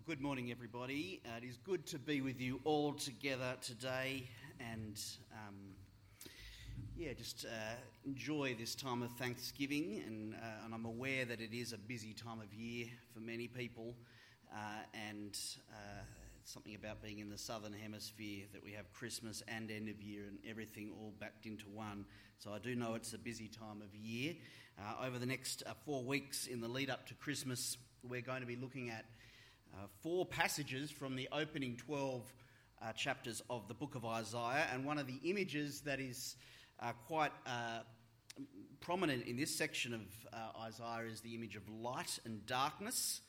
Well, good morning, everybody. Uh, it is good to be with you all together today and, um, yeah, just uh, enjoy this time of Thanksgiving. And, uh, and, I'm aware that it is a busy time of year for many people, uh, and uh, something about being in the southern hemisphere that we have Christmas and end of year and everything all backed into one. So I do know it's a busy time of year. Uh, over the next four weeks in the lead up to Christmas, we're going to be looking at uh, four passages from the opening 12 uh, chapters of the book of Isaiah. And one of the images that is uh, quite uh, prominent in this section of uh, Isaiah is the image of light and darkness.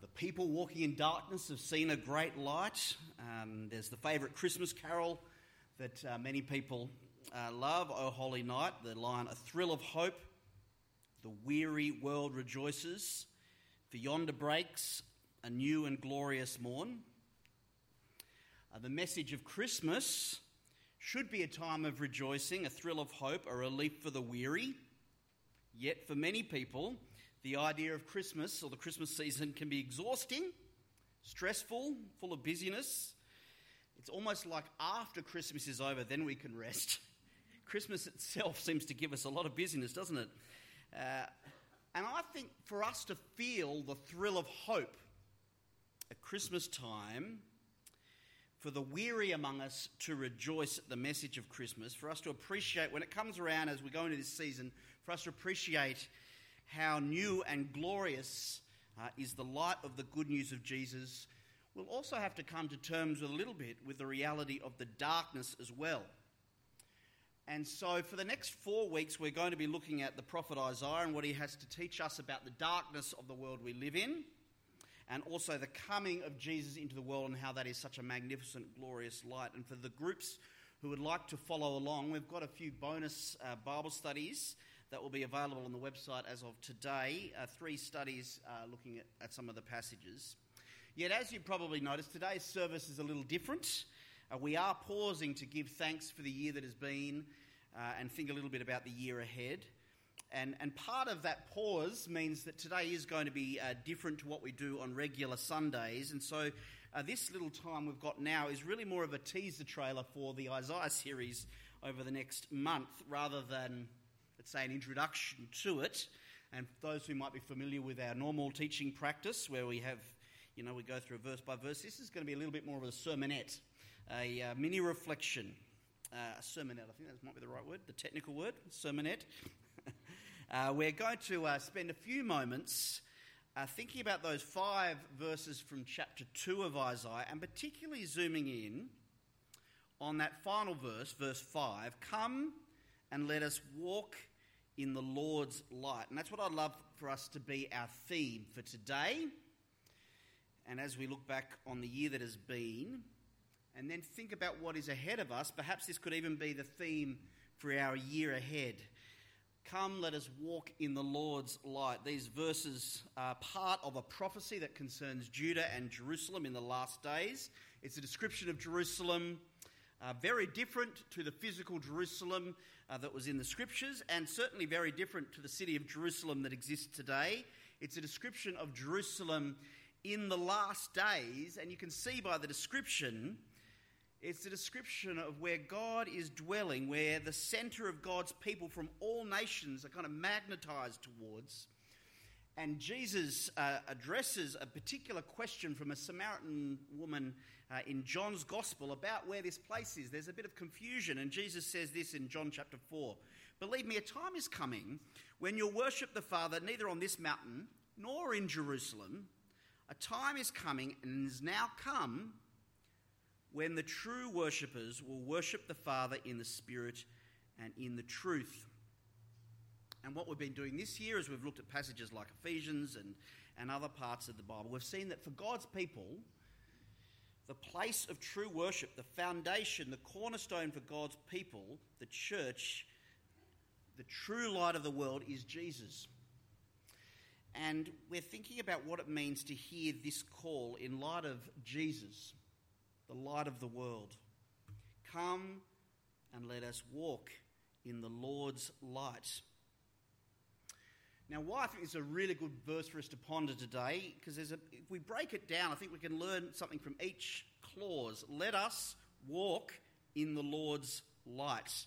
The people walking in darkness have seen a great light. Um, there's the favourite Christmas carol that many people love, O Holy Night, the line, A Thrill of Hope. The weary world rejoices. For yonder breaks a new and glorious morn. Uh, the message of Christmas should be a time of rejoicing, a thrill of hope, a relief for the weary. Yet, for many people, the idea of Christmas or the Christmas season can be exhausting, stressful, full of busyness. It's almost like after Christmas is over, then we can rest. Christmas itself seems to give us a lot of busyness, doesn't it? Uh, and I think for us to feel the thrill of hope at Christmas time, for the weary among us to rejoice at the message of Christmas, for us to appreciate when it comes around as we go into this season, for us to appreciate how new and glorious uh, is the light of the good news of Jesus, we'll also have to come to terms with a little bit with the reality of the darkness as well. And so, for the next four weeks, we're going to be looking at the prophet Isaiah and what he has to teach us about the darkness of the world we live in and also the coming of Jesus into the world and how that is such a magnificent, glorious light. And for the groups who would like to follow along, we've got a few bonus uh, Bible studies that will be available on the website as of today. Uh, three studies uh, looking at, at, some of the passages. Yet, as you probably noticed, today's service is a little different. Uh, we are pausing to give thanks for the year that has been uh, and think a little bit about the year ahead. And, and part of that pause means that today is going to be uh, different to what we do on regular Sundays. And so uh, this little time we've got now is really more of a teaser trailer for the Isaiah series over the next month rather than, let's say, an introduction to it. And those who might be familiar with our normal teaching practice, where we have, you know, we go through verse by verse, this is going to be a little bit more of a sermonette, a uh, mini reflection. Uh, a sermonette, I think that might be the right word, the technical word, sermonette. Uh, we're going to uh, spend a few moments uh, thinking about those five verses from chapter 2 of Isaiah and particularly zooming in on that final verse, verse 5 Come and let us walk in the Lord's light. And that's what I'd love for us to be our theme for today. And as we look back on the year that has been, and then think about what is ahead of us, perhaps this could even be the theme for our year ahead. Come, let us walk in the Lord's light. These verses are part of a prophecy that concerns Judah and Jerusalem in the last days. It's a description of Jerusalem uh, very different to the physical Jerusalem uh, that was in the scriptures, and certainly very different to the city of Jerusalem that exists today. It's a description of Jerusalem in the last days, and you can see by the description it's a description of where God is dwelling, where the center of God's people from all nations are kind of magnetized towards. And Jesus uh, addresses a particular question from a Samaritan woman uh, in John's Gospel about where this place is. There's a bit of confusion, and Jesus says this in John chapter 4 Believe me, a time is coming when you'll worship the Father neither on this mountain nor in Jerusalem. A time is coming and has now come when the true worshippers will worship the Father in the Spirit and in the truth. And what we've been doing this year is we've looked at passages like Ephesians and, and other parts of the Bible, we've seen that for God's people, the place of true worship, the foundation, the cornerstone for God's people, the church, the true light of the world is Jesus. And we're thinking about what it means to hear this call in light of Jesus the light of the world. Come and let us walk in the Lord's light. Now, why I think it's a really good verse for us to ponder today, because if we break it down, I think we can learn something from each clause. Let us walk in the Lord's light.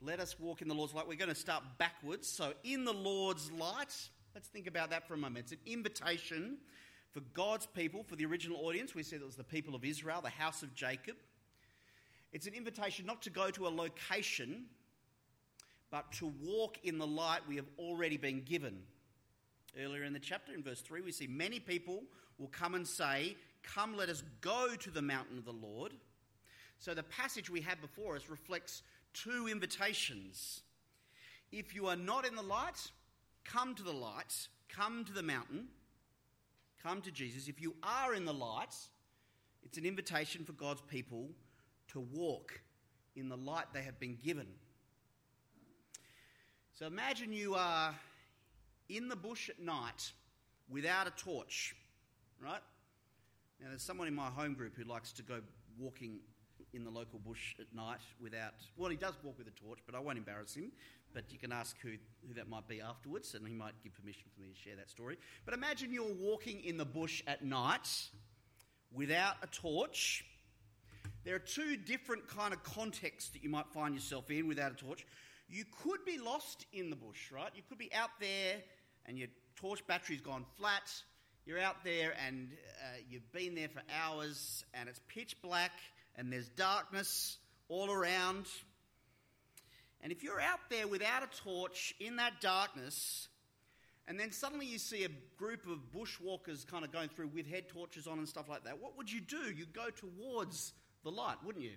Let us walk in the Lord's light. We're going to start backwards. So, in the Lord's light, let's think about that for a moment. It's an invitation for God's people, for the original audience. We said it was the people of Israel, the house of Jacob. It's an invitation not to go to a location, but to walk in the light we have already been given. Earlier in the chapter, in verse 3, we see many people will come and say, Come, let us go to the mountain of the Lord. So the passage we have before us reflects two invitations. If you are not in the light, come to the light, come to the mountain, come to Jesus. If you are in the light, it's an invitation for God's people to walk in the light they have been given. So imagine you are in the bush at night without a torch, right? Now, there's someone in my home group who likes to go walking in the local bush at night without. Well, he does walk with a torch, but I won't embarrass him. But you can ask who, who that might be afterwards, and he might give permission for me to share that story. But imagine you're walking in the bush at night without a torch. There are two different kind of contexts that you might find yourself in without a torch. You could be lost in the bush, right? You could be out there and your torch battery's gone flat. You're out there and uh, you've been there for hours and it's pitch black and there's darkness all around. And if you're out there without a torch in that darkness, and then suddenly you see a group of bushwalkers kind of going through with head torches on and stuff like that, what would you do? You'd go towards the light, wouldn't you?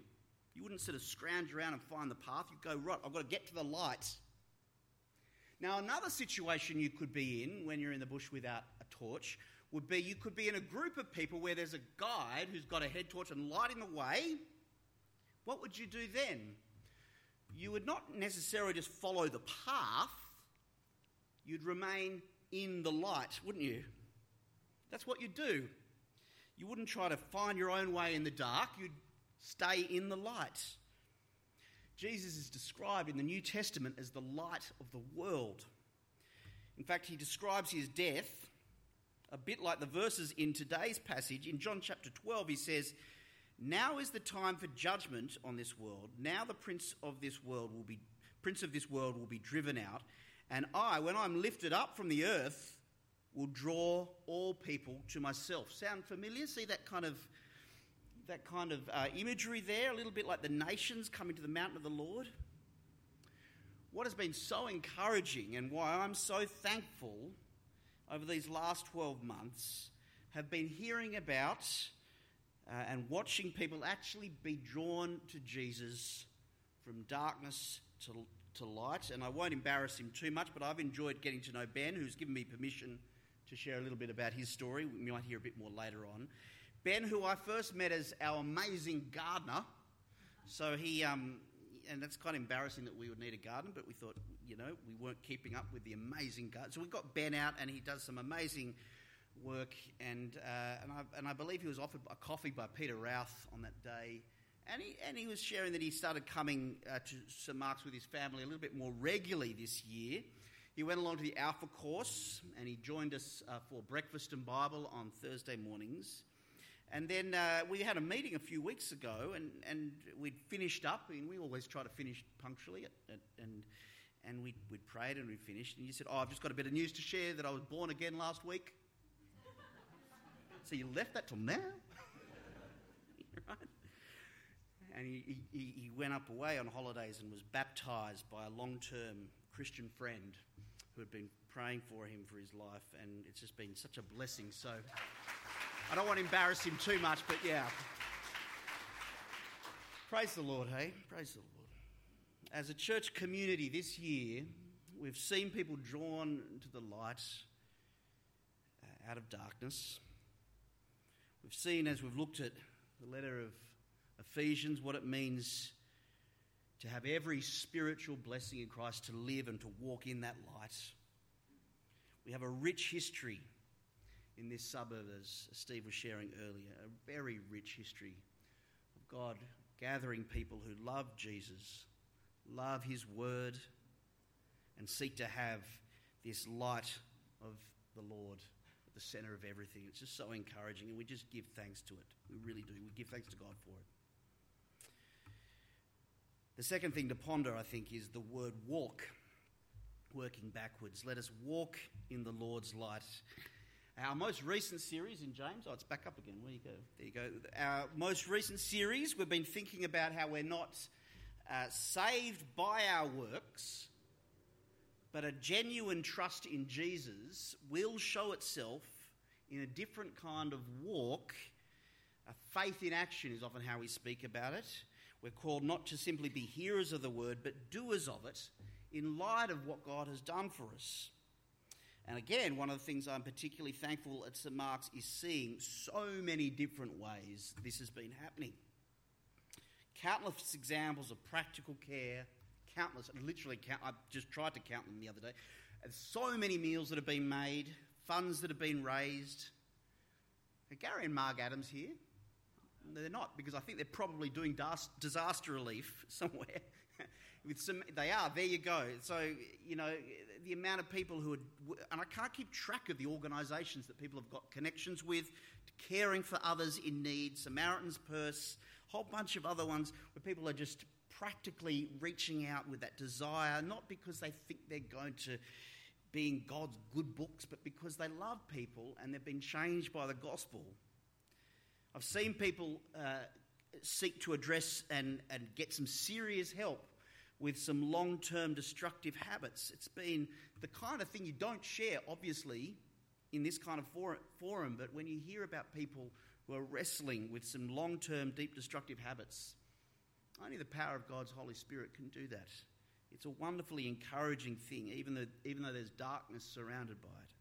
You wouldn't sort of scrounge around and find the path. You'd go, right, I've got to get to the light. Now, another situation you could be in when you're in the bush without a torch would be you could be in a group of people where there's a guide who's got a head torch and lighting the way. What would you do then? You would not necessarily just follow the path, you'd remain in the light, wouldn't you? That's what you'd do. You wouldn't try to find your own way in the dark, you'd Stay in the light. Jesus is described in the New Testament as the light of the world. In fact, he describes his death a bit like the verses in today's passage. In John chapter 12, he says, Now is the time for judgment on this world. Now the prince of this world will be prince of this world will be driven out, and I, when I'm lifted up from the earth, will draw all people to myself. Sound familiar? See that kind of that kind of uh, imagery there, a little bit like the nations coming to the mountain of the Lord. What has been so encouraging and why I'm so thankful over these last 12 months have been hearing about uh, and watching people actually be drawn to Jesus from darkness to, to light. And I won't embarrass him too much, but I've enjoyed getting to know Ben, who's given me permission to share a little bit about his story. We might hear a bit more later on. Ben, who I first met as our amazing gardener. So he, um, and that's kind of embarrassing that we would need a garden, but we thought, you know, we weren't keeping up with the amazing garden. So we got Ben out, and he does some amazing work. And uh, and, I, and I believe he was offered a coffee by Peter Routh on that day. And he, and he was sharing that he started coming uh, to St Mark's with his family a little bit more regularly this year. He went along to the Alpha course and he joined us uh, for breakfast and Bible on Thursday mornings. And then uh, we had a meeting a few weeks ago, and, and we'd finished up, and we always try to finish punctually, at, at, and, and we we'd prayed and we finished. And you said, Oh, I've just got a bit of news to share that I was born again last week. So you left that till now? right? And he, he, he went up away on holidays and was baptized by a long term Christian friend who had been praying for him for his life, and it's just been such a blessing. So. I don't want to embarrass him too much, but yeah. Praise the Lord, hey? Praise the Lord. As a church community this year, we've seen people drawn to the light uh, out of darkness. We've seen, as we've looked at the letter of Ephesians, what it means to have every spiritual blessing in Christ, to live and to walk in that light. We have a rich history in this suburb, as Steve was sharing earlier. A very rich history of God gathering people who love Jesus, love his word, and seek to have this light of the Lord the centre of everything. It's just so encouraging, and we just give thanks to it. We really do. We give thanks to God for it. The second thing to ponder, I think, is the word walk, working backwards. Let us walk in the Lord's light. Our most recent series in James, oh, it's back up again. Where you go? There you go. Our most recent series, we've been thinking about how we're not uh, saved by our works, but a genuine trust in Jesus will show itself in a different kind of walk. A faith in action is often how we speak about it. We're called not to simply be hearers of the word, but doers of it in light of what God has done for us. And again, one of the things I'm particularly thankful at St. Mark's is seeing so many different ways this has been happening. Countless examples of practical care, countless, literally, count, I just tried to count them the other day. So many meals that have been made, funds that have been raised. Are Gary and Marg Adams here? They're not, because I think they're probably doing disaster relief somewhere. With some, they are. There you go. So you know the amount of people who are, and I can't keep track of the organisations that people have got connections with, caring for others in need. Samaritan's Purse, a whole bunch of other ones where people are just practically reaching out with that desire, not because they think they're going to be in God's good books, but because they love people and they've been changed by the gospel. I've seen people uh, seek to address and, and get some serious help with some long term destructive habits. It's been the kind of thing you don't share, obviously, in this kind of forum, but when you hear about people who are wrestling with some long term, deep destructive habits, only the power of God's Holy Spirit can do that. It's a wonderfully encouraging thing, even though, even though there's darkness surrounded by it.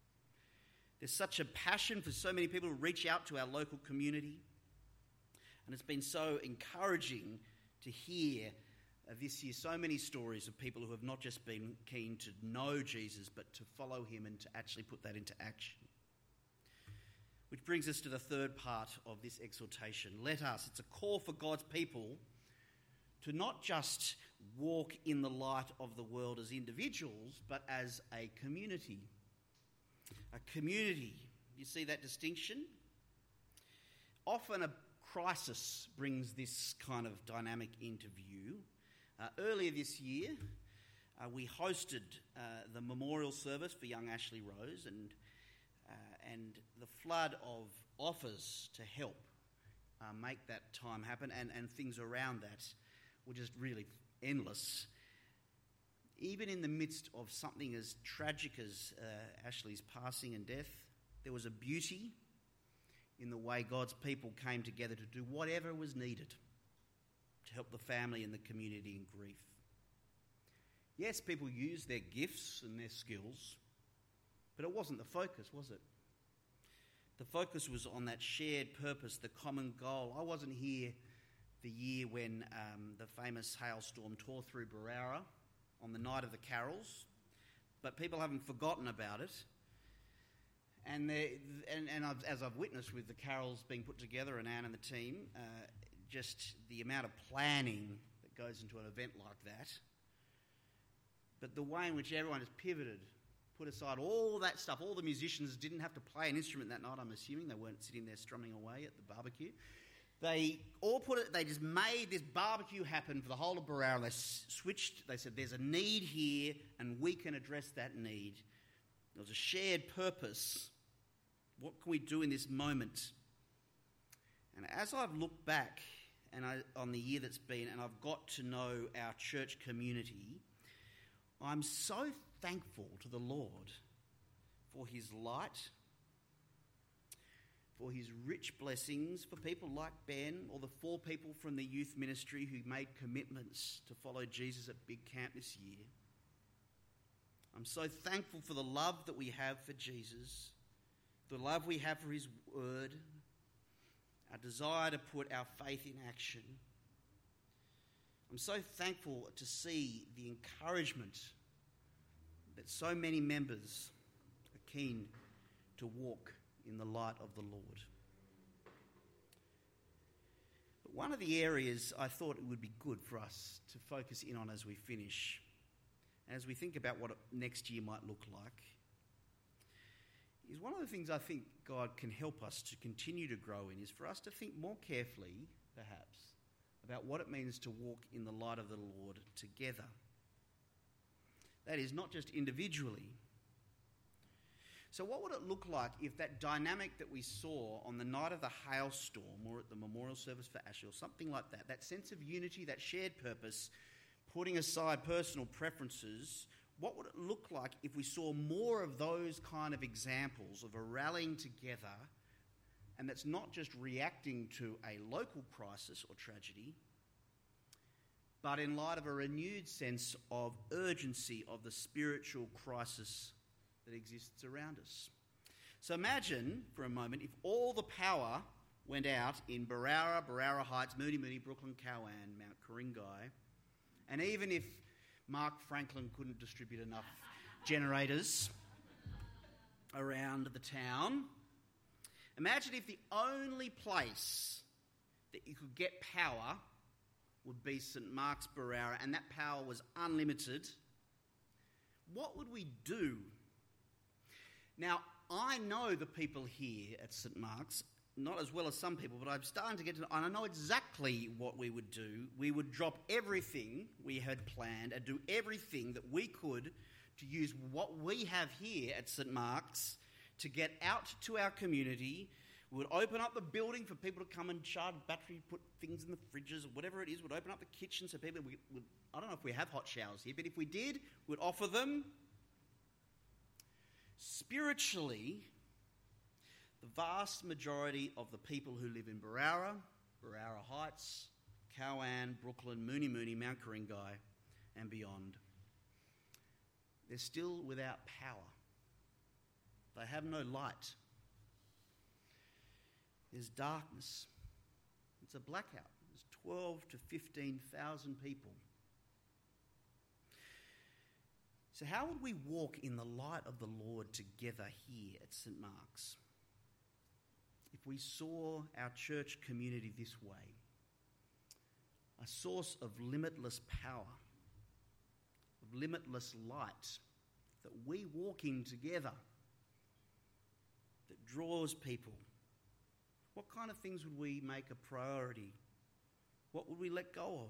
There's such a passion for so many people to reach out to our local community. And it's been so encouraging to hear uh, this year so many stories of people who have not just been keen to know Jesus, but to follow him and to actually put that into action. Which brings us to the third part of this exhortation. Let us, it's a call for God's people to not just walk in the light of the world as individuals, but as a community. A community. You see that distinction? Often a crisis brings this kind of dynamic into view. Uh, earlier this year, uh, we hosted uh, the memorial service for young Ashley Rose, and, uh, and the flood of offers to help uh, make that time happen and, and things around that were just really endless. Even in the midst of something as tragic as uh, Ashley's passing and death, there was a beauty in the way God's people came together to do whatever was needed to help the family and the community in grief. Yes, people used their gifts and their skills, but it wasn't the focus, was it? The focus was on that shared purpose, the common goal. I wasn't here the year when um, the famous hailstorm tore through Berowra on the night of the carols, but people haven't forgotten about it. And, and, and I've, as I've witnessed with the carols being put together and Anne and the team, uh, just the amount of planning that goes into an event like that, but the way in which everyone has pivoted, put aside all that stuff. All the musicians didn't have to play an instrument that night, I'm assuming. They weren't sitting there strumming away at the barbecue. They all put it, they just made this barbecue happen for the whole of Berowra. They switched, they said, there's a need here, and we can address that need. There was a shared purpose. What can we do in this moment? And as I've looked back and I, on the year that's been, and I've got to know our church community, I'm so thankful to the Lord for His light, for His rich blessings, for people like Ben or the four people from the youth ministry who made commitments to follow Jesus at Big Camp this year. I'm so thankful for the love that we have for Jesus, the love we have for His Word, our desire to put our faith in action. I'm so thankful to see the encouragement that so many members are keen to walk in the light of the Lord. But one of the areas I thought it would be good for us to focus in on as we finish, as we think about what next year might look like, is one of the things I think God can help us to continue to grow in is for us to think more carefully, perhaps, about what it means to walk in the light of the Lord together. That is, not just individually. So, what would it look like if that dynamic that we saw on the night of the hailstorm or at the memorial service for Ashley or something like that, that sense of unity, that shared purpose, putting aside personal preferences, what would it look like if we saw more of those kind of examples of a rallying together and that's not just reacting to a local crisis or tragedy, but in light of a renewed sense of urgency of the spiritual crisis that exists around us. So imagine for a moment if all the power went out in Berowra, Berowra Heights, Mooney Mooney, Brooklyn, Cowan, Mount Ku-ring-gai, and even if Mark Franklin couldn't distribute enough generators around the town, imagine if the only place that you could get power would be St Mark's Berowra and that power was unlimited. What would we do now, I know the people here at St Mark's, not as well as some people, but I'm starting to get to know, and I know exactly what we would do. We would drop everything we had planned and do everything that we could to use what we have here at St Mark's to get out to our community. We would open up the building for people to come and charge battery, put things in the fridges, or whatever it is. We'd open up the kitchen so people would, I don't know if we have hot showers here, but if we did, we'd offer them Spiritually, the vast majority of the people who live in Berowra, Berowra Heights, Cowan, Brooklyn, Mooney Mooney, Mount Ku-ring-gai, and beyond, they're still without power. They have no light. There's darkness. It's a blackout. There's 12 to 15,000 people So, how would we walk in the light of the Lord together here at St. Mark's? If we saw our church community this way, a source of limitless power, of limitless light that we walk in together, that draws people, what kind of things would we make a priority? What would we let go of?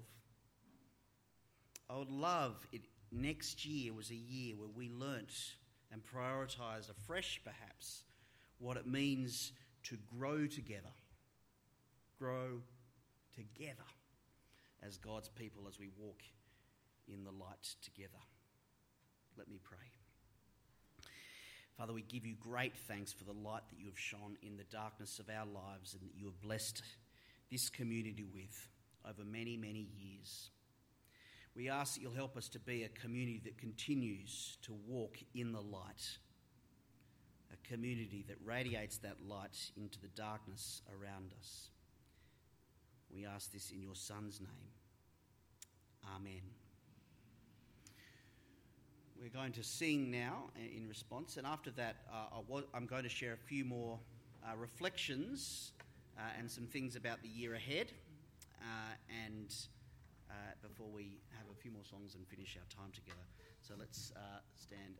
I would love it next year was a year where we learnt and prioritised afresh, perhaps, what it means to grow together. Grow together as God's people as we walk in the light together. Let me pray. Father, we give you great thanks for the light that you have shone in the darkness of our lives and that you have blessed this community with over many, many years. We ask that you'll help us to be a community that continues to walk in the light, a community that radiates that light into the darkness around us. We ask this in your Son's name. Amen. We're going to sing now in response, and after that, uh, I'm going to share a few more uh, reflections uh, and some things about the year ahead. Uh, and uh, before we have a few more songs and finish our time together. So let's uh, stand